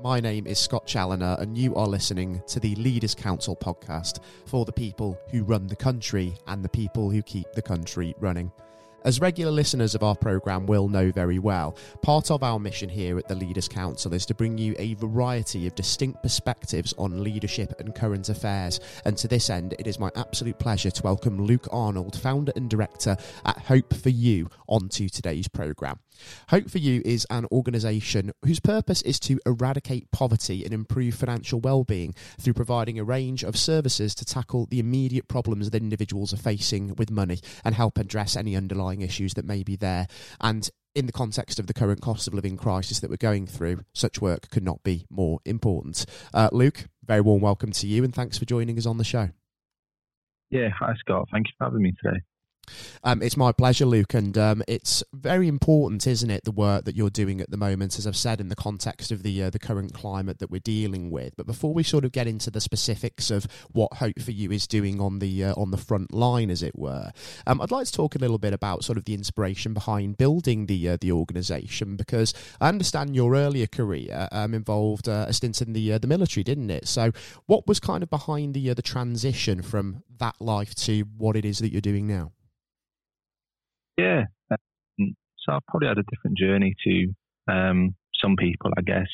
My name is Scott Challoner, and you are listening to the Leaders Council podcast for the people who run the country and the people who keep the country running. As regular listeners of our programme will know very well, part of our mission here at the Leaders Council is to bring you a variety of distinct perspectives on leadership and current affairs. And to this end, it is my absolute pleasure to welcome Luke Arnold, founder and director at Hope4u, onto today's programme. Hope4u is an organisation whose purpose is to eradicate poverty and improve financial well-being through providing a range of services to tackle the immediate problems that individuals are facing with money and help address any underlying issues that may be there. And in the context of the current cost of living crisis that we're going through, such work could not be more important. Uh, Luke, very warm welcome to you and thanks for joining us on the show. Yeah, hi Scott. Thank you for having me today. Um, it's my pleasure, Luke, and um, it's very important, isn't it, the work that you're doing at the moment, as I've said, in the context of the uh, the current climate that we're dealing with. But before we sort of get into the specifics of what Hope4u is doing on the uh, on the front line, as it were, um, I'd like to talk a little bit about sort of the inspiration behind building the uh, the organisation, because I understand your earlier career um, involved uh, a stint in the uh, the military, didn't it? So, what was kind of behind the uh, the transition from that life to what it is that you're doing now? Yeah. Um, so I've probably had a different journey to um, some people, I guess.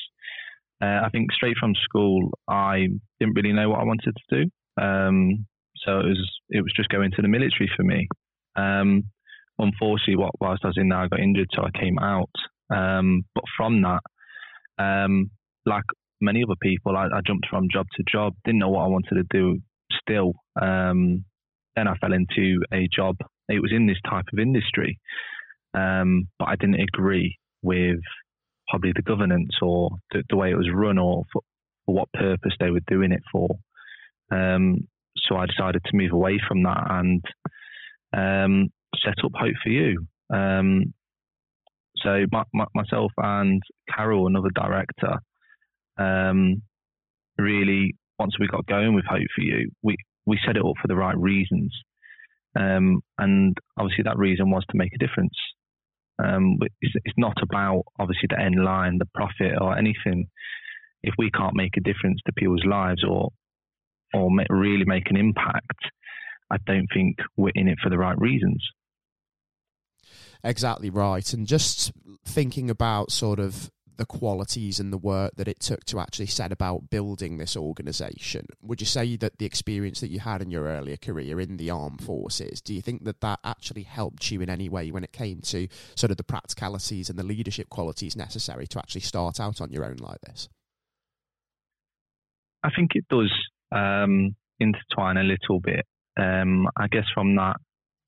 Uh, I think straight from school, I didn't really know what I wanted to do. Um, so it was it was just going to the military for me. Um, unfortunately, what whilst I was in there, I got injured, so I came out. Um, but from that, um, like many other people, I, I, jumped from job to job. Didn't know what I wanted to do. Still, then I fell into a job it was in this type of industry, um, but I didn't agree with probably the governance or the, the way it was run or for, for, what purpose they were doing it for. Um, so I decided to move away from that and um, set up Hope4u. Um, so my, my, myself and Carol, another director, um, really once we got going with Hope4u, we we set it up for the right reasons. Um, and obviously, that reason was to make a difference. Um, it's, it's, not about obviously the end line, the profit, or anything. If we can't make a difference to people's lives or or really make an impact, I don't think we're in it for the right reasons. Exactly right. And just thinking about sort of the qualities and the work that it took to actually set about building this organisation. Would you say that the experience that you had in your earlier career in the armed forces, do you think that that actually helped you in any way when it came to sort of the practicalities and the leadership qualities necessary to actually start out on your own like this? I think it does um, intertwine a little bit. Um, I guess from that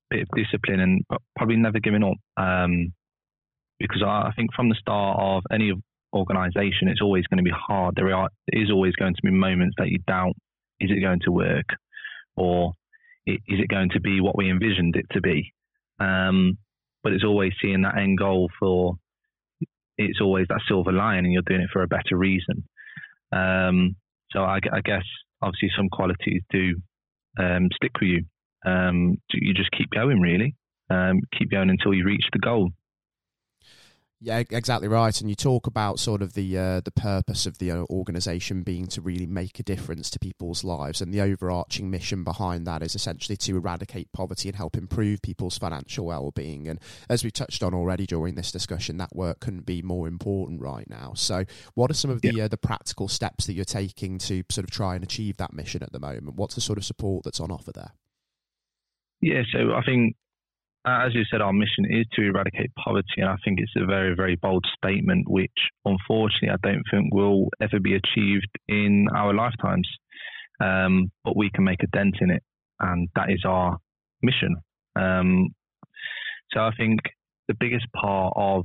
bit of discipline and probably never giving up. Um, because I think from the start of any organization, it's always going to be hard. There are there is always going to be moments that you doubt: is it going to work, or is it going to be what we envisioned it to be? Um, but it's always seeing that end goal for. It's always that silver lining, and you're doing it for a better reason. Um, so I, I, guess obviously some qualities do um, stick with you. Um, you just keep going, really. Um, keep going until you reach the goal. Yeah, exactly right. And you talk about sort of the uh, the purpose of the uh, organisation being to really make a difference to people's lives, and the overarching mission behind that is essentially to eradicate poverty and help improve people's financial well-being. And as we touched on already during this discussion, that work couldn't be more important right now. So, what are some of the yeah. uh, the practical steps that you're taking to sort of try and achieve that mission at the moment? What's the sort of support that's on offer there? Yeah, so I think as you said, our mission is to eradicate poverty, and I think it's a very, very bold statement, which unfortunately I don't think will ever be achieved in our lifetimes. Um, but we can make a dent in it, and that is our mission. Um, so I think the biggest part of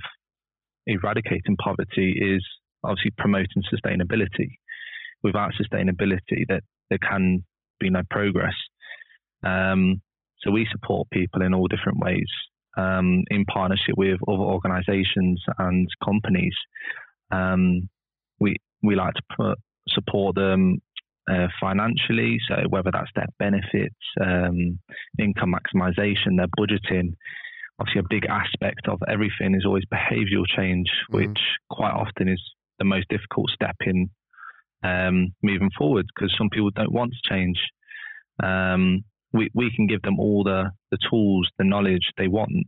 eradicating poverty is obviously promoting sustainability. Without sustainability, that there can be no progress. Um, so we support people in all different ways um, in partnership with other organisations and companies. Um, we we like to put, support them uh, financially, so whether that's their benefits, um, income maximisation, their budgeting. Obviously, a big aspect of everything is always behavioural change, mm-hmm. which quite often is the most difficult step in um, moving forward because some people don't want to change. Um, we, we can give them all the, the tools, the knowledge they want,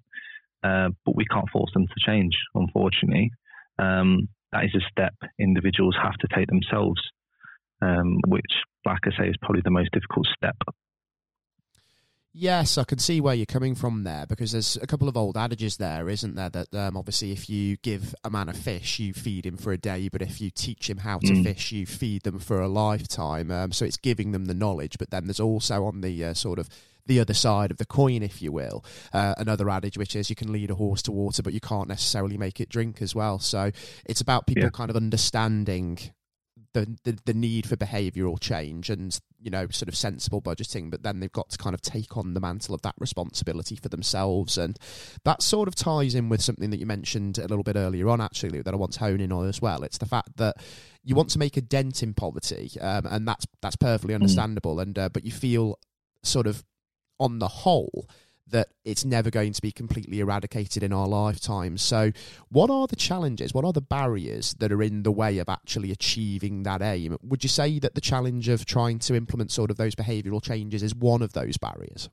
uh, but we can't force them to change, unfortunately. Um, that is a step individuals have to take themselves, um, which, like I say, is probably the most difficult step Yes, I can see where you're coming from there because there's a couple of old adages there, isn't there? That um, obviously, if you give a man a fish, you feed him for a day, but if you teach him how to mm. fish, you feed them for a lifetime. Um, so it's giving them the knowledge, but then there's also on the uh, sort of the other side of the coin, if you will. Uh, another adage, which is you can lead a horse to water, but you can't necessarily make it drink as well. So it's about people yeah. kind of understanding the, the, the need for behavioural change and you know sort of sensible budgeting, but then they've got to kind of take on the mantle of that responsibility for themselves, and that sort of ties in with something that you mentioned a little bit earlier on, actually, that I want to hone in on as well. It's the fact that you want to make a dent in poverty, um, and that's that's perfectly mm. understandable, mm. and uh, but you feel sort of on the whole that it's never going to be completely eradicated in our lifetime. So, what are the challenges? What are the barriers that are in the way of actually achieving that aim? Would you say that the challenge of trying to implement sort of those behavioural changes is one of those barriers?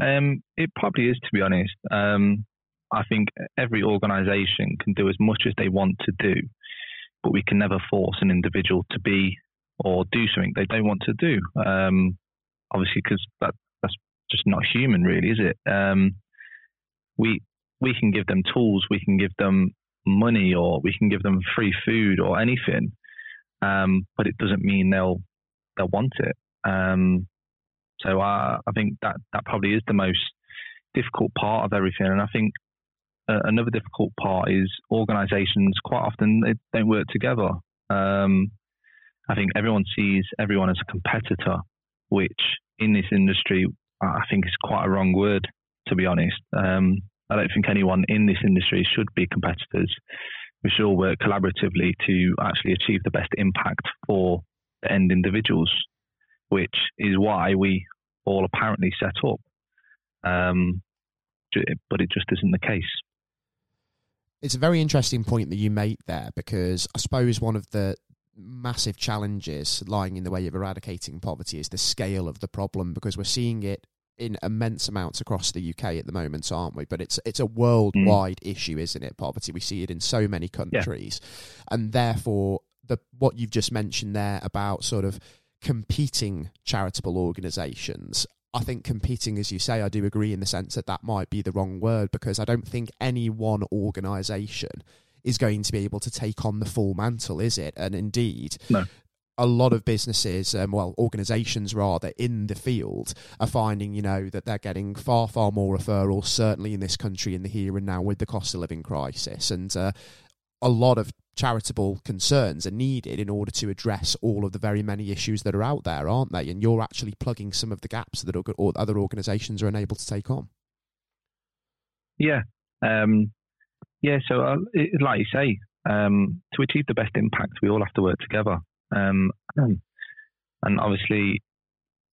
Um, it probably is, to be honest. Um, I think every organisation can do as much as they want to do, but we can never force an individual to be or do something they don't want to do. Um, obviously, because that just not human, really, is it? Um, we we can give them tools, we can give them money, or we can give them free food or anything, um, but it doesn't mean they'll they'll want it. Um, so I, I think that that probably is the most difficult part of everything, and I think uh, another difficult part is organisations quite often they don't work together. Um, I think everyone sees everyone as a competitor, which in this industry I think it's quite a wrong word, to be honest. Um, I don't think anyone in this industry should be competitors. We should all work collaboratively to actually achieve the best impact for the end individuals, which is why we all apparently set up. Um, but it just isn't the case. It's a very interesting point that you make there because I suppose one of the massive challenges lying in the way of eradicating poverty is the scale of the problem because we're seeing it in immense amounts across the UK at the moment, aren't we? But it's it's a worldwide mm. issue, isn't it? Poverty. We see it in so many countries, yeah. and therefore the what you've just mentioned there about sort of competing charitable organisations. I think competing, as you say, I do agree in the sense that that might be the wrong word because I don't think any one organisation is going to be able to take on the full mantle, is it? And indeed, no. a lot of businesses, um, well, organisations rather, in the field are finding, you know, that they're getting far, far more referrals, certainly in this country in the here and now with the cost of living crisis. And uh, a lot of charitable concerns are needed in order to address all of the very many issues that are out there, aren't they? And you're actually plugging some of the gaps that other organisations are unable to take on. Yeah, um, yeah, so uh, it, like you say, um, to achieve the best impact, we all have to work together. Um, and obviously,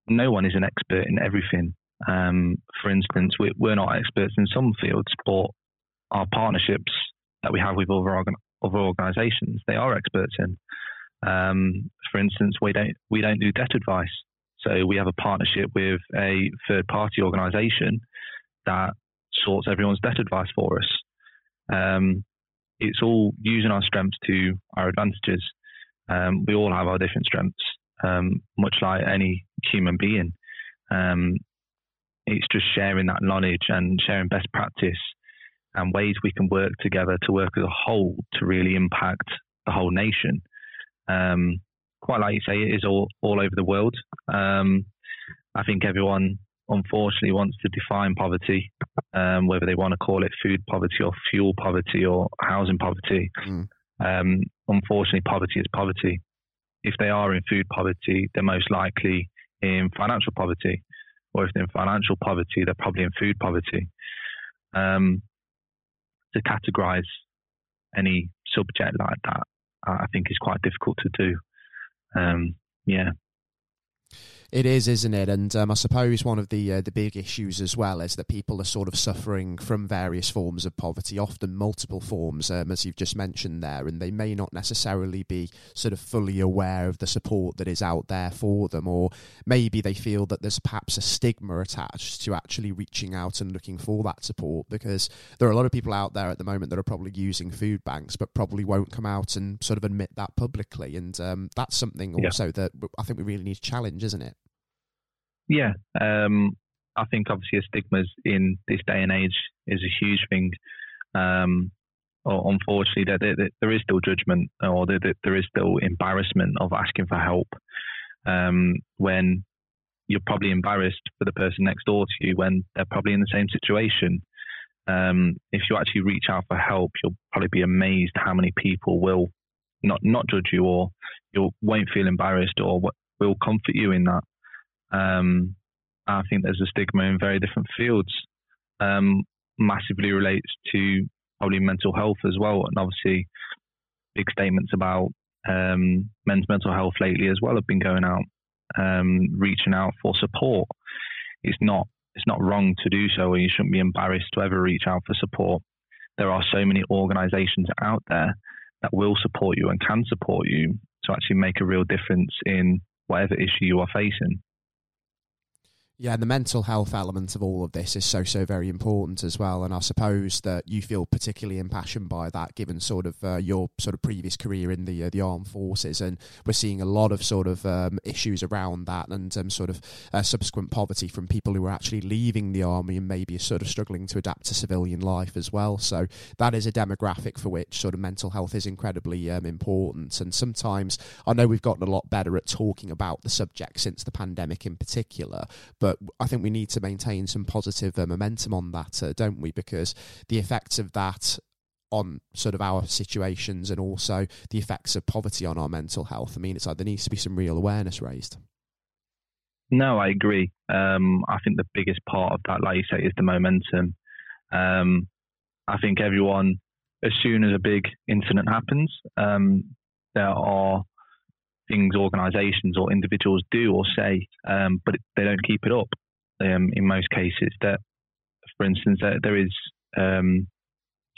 no one is an expert in everything. Um, for instance, we, we're not experts in some fields, but our partnerships that we have with other, other organisations, they are experts in. Um, for instance, we don't we don't do debt advice, so we have a partnership with a third party organisation that sorts everyone's debt advice for us. Um, it's all using our strengths to our advantages. Um, we all have our different strengths, um, much like any human being. Um, it's just sharing that knowledge and sharing best practice and ways we can work together to work as a whole to really impact the whole nation. Um, quite like you say, it is all, all over the world. Um, I think everyone unfortunately wants to define poverty, um, whether they want to call it food poverty or fuel poverty or housing poverty. Mm. Um, unfortunately, poverty is poverty. If they are in food poverty, they're most likely in financial poverty, or if they're in financial poverty, they're probably in food poverty. Um, to categorize any subject like that, I think is quite difficult to do. Um, yeah. It is, isn't it? And um, I suppose one of the uh, the big issues as well is that people are sort of suffering from various forms of poverty, often multiple forms, um, as you've just mentioned there, and they may not necessarily be sort of fully aware of the support that is out there for them, or maybe they feel that there's perhaps a stigma attached to actually reaching out and looking for that support because there are a lot of people out there at the moment that are probably using food banks, but probably won't come out and sort of admit that publicly, and um, that's something also yeah. that I think we really need to challenge, isn't it? Yeah, um, I think obviously stigmas in this day and age is a huge thing. Um, unfortunately, there, there, there is still judgment or there, there is still embarrassment of asking for help um, when you're probably embarrassed for the person next door to you when they're probably in the same situation. Um, if you actually reach out for help, you'll probably be amazed how many people will not not judge you or you won't feel embarrassed or will comfort you in that. Um, I think there's a stigma in very different fields. Um, massively relates to probably mental health as well, and obviously big statements about um, men's mental health lately as well have been going out, um, reaching out for support. It's not it's not wrong to do so, and you shouldn't be embarrassed to ever reach out for support. There are so many organisations out there that will support you and can support you to actually make a real difference in whatever issue you are facing. Yeah, and the mental health element of all of this is so so very important as well, and I suppose that you feel particularly impassioned by that, given sort of uh, your sort of previous career in the uh, the armed forces, and we're seeing a lot of sort of um, issues around that, and um, sort of uh, subsequent poverty from people who are actually leaving the army and maybe sort of struggling to adapt to civilian life as well. So that is a demographic for which sort of mental health is incredibly um, important, and sometimes I know we've gotten a lot better at talking about the subject since the pandemic in particular, but but I think we need to maintain some positive uh, momentum on that, uh, don't we? Because the effects of that on sort of our situations and also the effects of poverty on our mental health. I mean, it's like there needs to be some real awareness raised. No, I agree. Um, I think the biggest part of that, like you say, is the momentum. Um, I think everyone, as soon as a big incident happens, um, there are things organisations or individuals do or say, um, but they don't keep it up. Um, in most cases, that, for instance, there is um,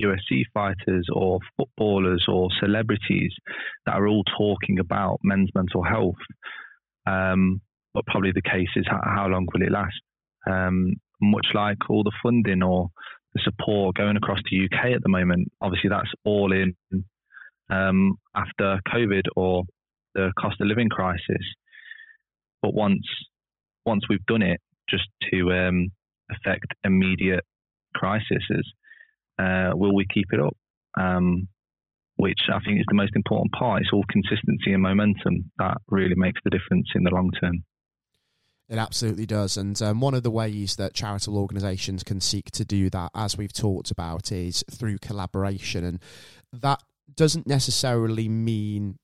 UFC fighters or footballers or celebrities that are all talking about men's mental health. Um, but probably the case is how, how long will it last? Um, much like all the funding or the support going across the UK at the moment, obviously that's all in um, after COVID or the cost of living crisis. But once once we've done it, just to um, affect immediate crises, uh, will we keep it up? Um, which I think is the most important part. It's all consistency and momentum that really makes the difference in the long term. It absolutely does. And um, one of the ways that charitable organisations can seek to do that, as we've talked about, is through collaboration. And that doesn't necessarily mean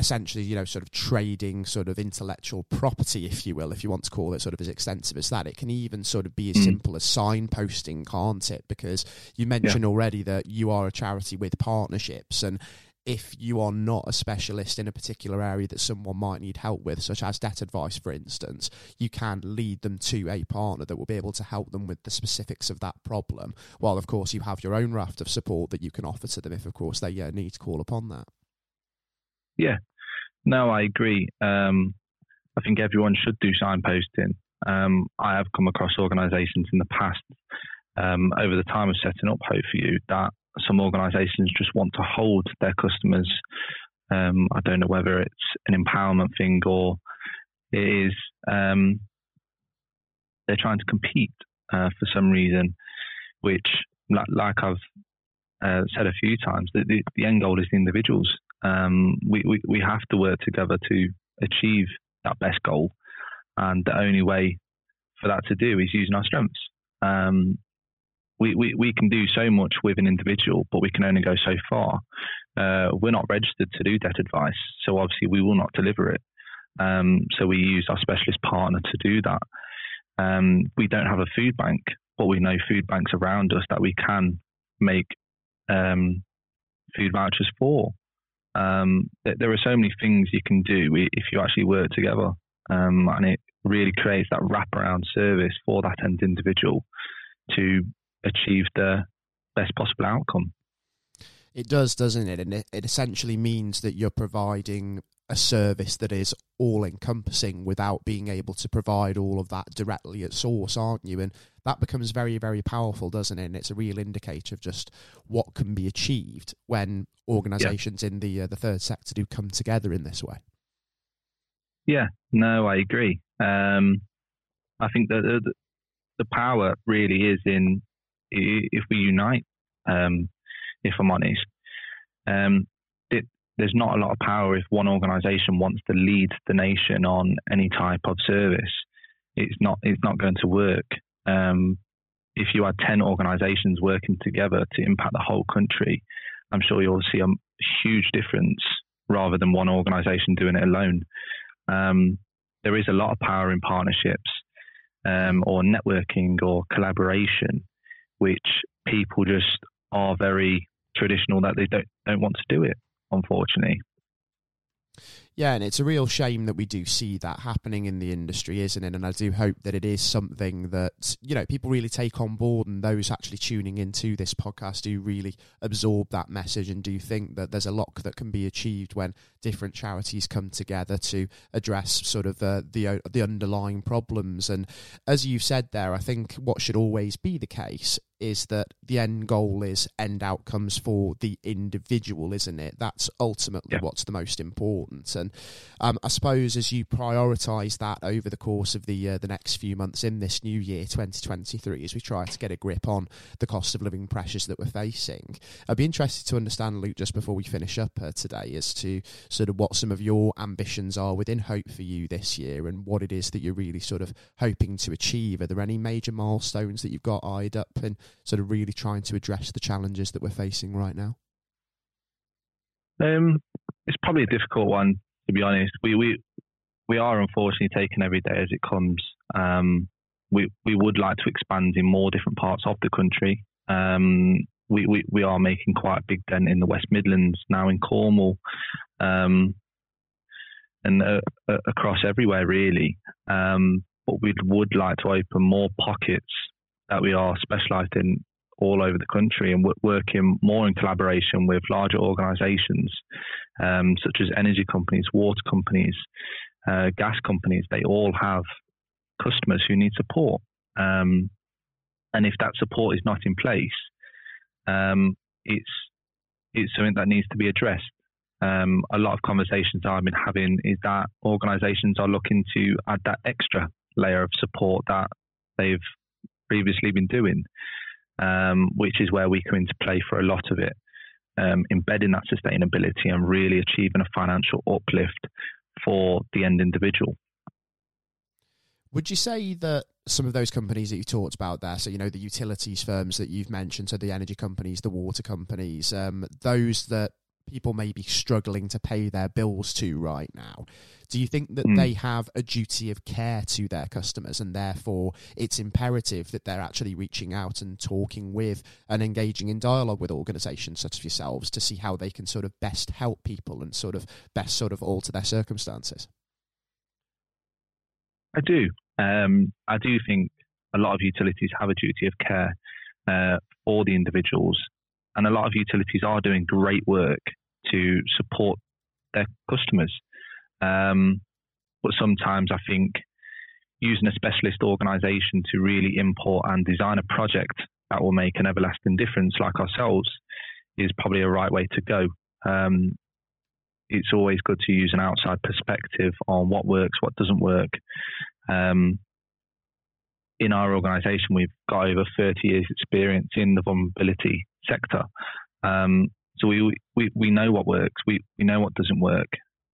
essentially, you know, sort of trading sort of intellectual property, if you will, if you want to call it sort of as extensive as that. It can even sort of be as mm. simple as signposting, can't it? Because you mentioned yeah. already that you are a charity with partnerships and if you are not a specialist in a particular area that someone might need help with, such as debt advice, for instance, you can lead them to a partner that will be able to help them with the specifics of that problem. While, of course, you have your own raft of support that you can offer to them if, of course, they uh, need to call upon that. Yeah, no, I agree. Um, I think everyone should do signposting. Um, I have come across organisations in the past um, over the time of setting up Hope4u that some organisations just want to hold their customers. Um, I don't know whether it's an empowerment thing or it is um, they're trying to compete uh, for some reason, which, like, like I've uh, said a few times, the, the, the end goal is the individuals. Um, we, we, we have to work together to achieve that best goal. And the only way for that to do is using our strengths. Um, we, we, we can do so much with an individual, but we can only go so far. Uh, we're not registered to do debt advice, so obviously we will not deliver it. Um, so we use our specialist partner to do that. Um, we don't have a food bank, but we know food banks around us that we can make um, food vouchers for. Um, there are so many things you can do if you actually work together. um, and it really creates that wraparound service for that end individual to achieve the best possible outcome. It does, doesn't it? And it, it essentially means that you're providing a service that is all encompassing without being able to provide all of that directly at source, aren't you? And that becomes very, very powerful, doesn't it? And it's a real indicator of just what can be achieved when organisations yeah. in the uh, the third sector do come together in this way. Yeah, no, I agree. Um, I think that the, the, power really is in if we unite. Um, if I'm honest, um, it, there's not a lot of power if one organisation wants to lead the nation on any type of service. It's not it's not going to work. Um, if you had ten organisations working together to impact the whole country, I'm sure you'll see a huge difference rather than one organisation doing it alone. Um, there is a lot of power in partnerships um, or networking or collaboration, which people just are very traditional that they don't don't want to do it. Unfortunately. Yeah, and it's a real shame that we do see that happening in the industry, isn't it? And I do hope that it is something that, you know, people really take on board and those actually tuning into this podcast do really absorb that message and do think that there's a lot that can be achieved when different charities come together to address sort of uh, the uh, the underlying problems. And as you've said there, I think what should always be the case is that the end goal is end outcomes for the individual, isn't it? That's ultimately yeah. what's the most important. And um, I suppose as you prioritise that over the course of the uh, the next few months in this new year, 2023, as we try to get a grip on the cost of living pressures that we're facing, I'd be interested to understand, Luke, just before we finish up uh, today, as to sort of what some of your ambitions are within Hope4u this year and what it is that you're really sort of hoping to achieve. Are there any major milestones that you've got eyed up and sort of really trying to address the challenges that we're facing right now? Um, it's probably a difficult one to be honest. We we we are unfortunately taking every day as it comes. Um, we we would like to expand in more different parts of the country. Um, we, we, we are making quite a big dent in the West Midlands now in Cornwall, um, and uh, uh, across everywhere really. Um, but we would like to open more pockets that we are specialised in all over the country and working more in collaboration with larger organisations um, such as energy companies, water companies, uh, gas companies. They all have customers who need support. Um, and if that support is not in place, um, it's it's something that needs to be addressed. Um, a lot of conversations I've been having is that organisations are looking to add that extra layer of support that they've previously been doing um, which is where we come into play for a lot of it, um, embedding that sustainability and really achieving a financial uplift for the end individual. Would you say that some of those companies that you talked about there, so you know the utilities firms that you've mentioned, so the energy companies, the water companies, um, those that people may be struggling to pay their bills to right now. Do you think that mm. they have a duty of care to their customers and therefore it's imperative that they're actually reaching out and talking with and engaging in dialogue with organisations such as yourselves to see how they can sort of best help people and sort of best sort of alter their circumstances? I do. Um, I do think a lot of utilities have a duty of care uh, for the individuals, and a lot of utilities are doing great work to support their customers. Um, but sometimes I think using a specialist organisation to really import and design a project that will make an everlasting difference, like ourselves, is probably a right way to go. Um, it's always good to use an outside perspective on what works, what doesn't work. Um, in our organisation, we've got over 30 years' experience in the vulnerability sector. Um, so we, we, we know what works, we, we know what doesn't work,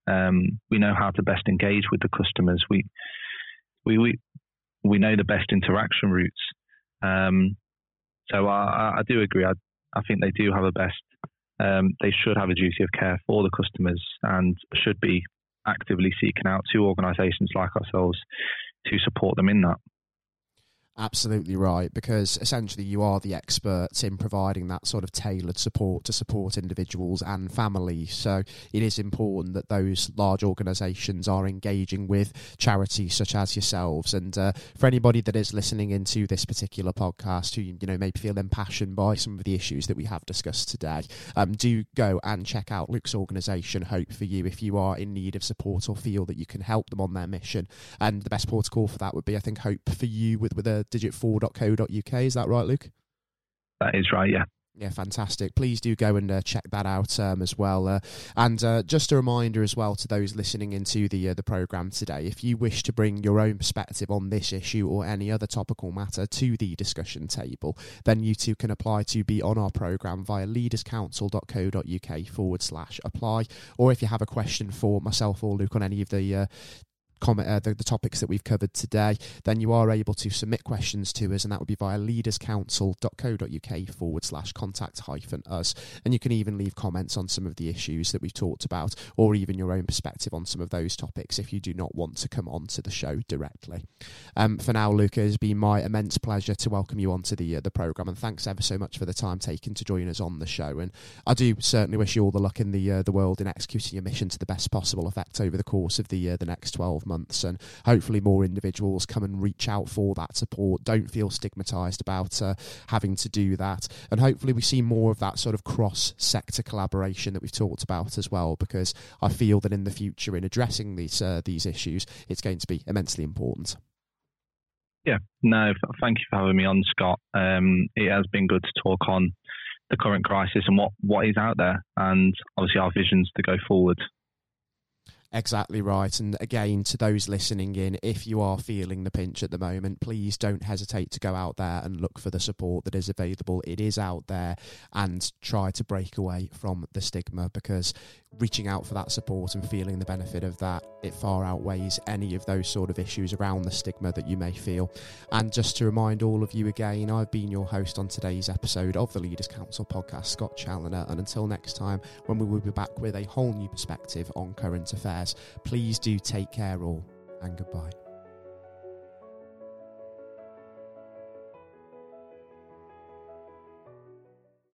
um, we know how to best engage with the customers. We, we, we, we know the best interaction routes. Um, so I, I, do agree. I, I think they do have a best, um, they should have a duty of care for the customers and should be actively seeking out to organisations like ourselves to support them in that. Absolutely right, because essentially you are the experts in providing that sort of tailored support to support individuals and families. So it is important that those large organisations are engaging with charities such as yourselves. And uh, for anybody that is listening into this particular podcast who you know maybe feel impassioned by some of the issues that we have discussed today, um, do go and check out Luke's organisation Hope4u if you are in need of support or feel that you can help them on their mission. And the best protocol for that would be, I think, Hope for You with with a digit4.co.uk. Is that right, Luke? That is right, yeah. Yeah, fantastic. Please do go and uh, check that out um, as well. Uh, and uh, just a reminder as well to those listening into the uh, the program today, if you wish to bring your own perspective on this issue or any other topical matter to the discussion table, then you too can apply to be on our program via leaderscouncil.co.uk forward slash apply. Or if you have a question for myself or Luke on any of the uh, comment uh, the, the, topics that we've covered today, then you are able to submit questions to us, and that would be via leaderscouncil.co.uk forward slash contact hyphen us. And you can even leave comments on some of the issues that we've talked about, or even your own perspective on some of those topics if you do not want to come onto the show directly. Um, for now, Luca, it's been my immense pleasure to welcome you onto the uh, the program, and thanks ever so much for the time taken to join us on the show. And I do certainly wish you all the luck in the uh, the world in executing your mission to the best possible effect over the course of the uh, the next months. And hopefully, more individuals come and reach out for that support. Don't feel stigmatized about uh, having to do that. And hopefully, we see more of that sort of cross sector collaboration that we've talked about as well, because I feel that in the future, in addressing these, uh, these issues, it's going to be immensely important. Yeah, no, thank you for having me on, Scott. Um, it has been good to talk on the current crisis and what, what is out there, and obviously our visions to go forward. Exactly right. And again, to those listening in, if you are feeling the pinch at the moment, please don't hesitate to go out there and look for the support that is available. It is out there and try to break away from the stigma because reaching out for that support and feeling the benefit of that, it far outweighs any of those sort of issues around the stigma that you may feel. And just to remind all of you again, I've been your host on today's episode of the Leaders Council podcast, Scott Challoner. And until next time, when we will be back with a whole new perspective on current affairs, please do take care all and goodbye.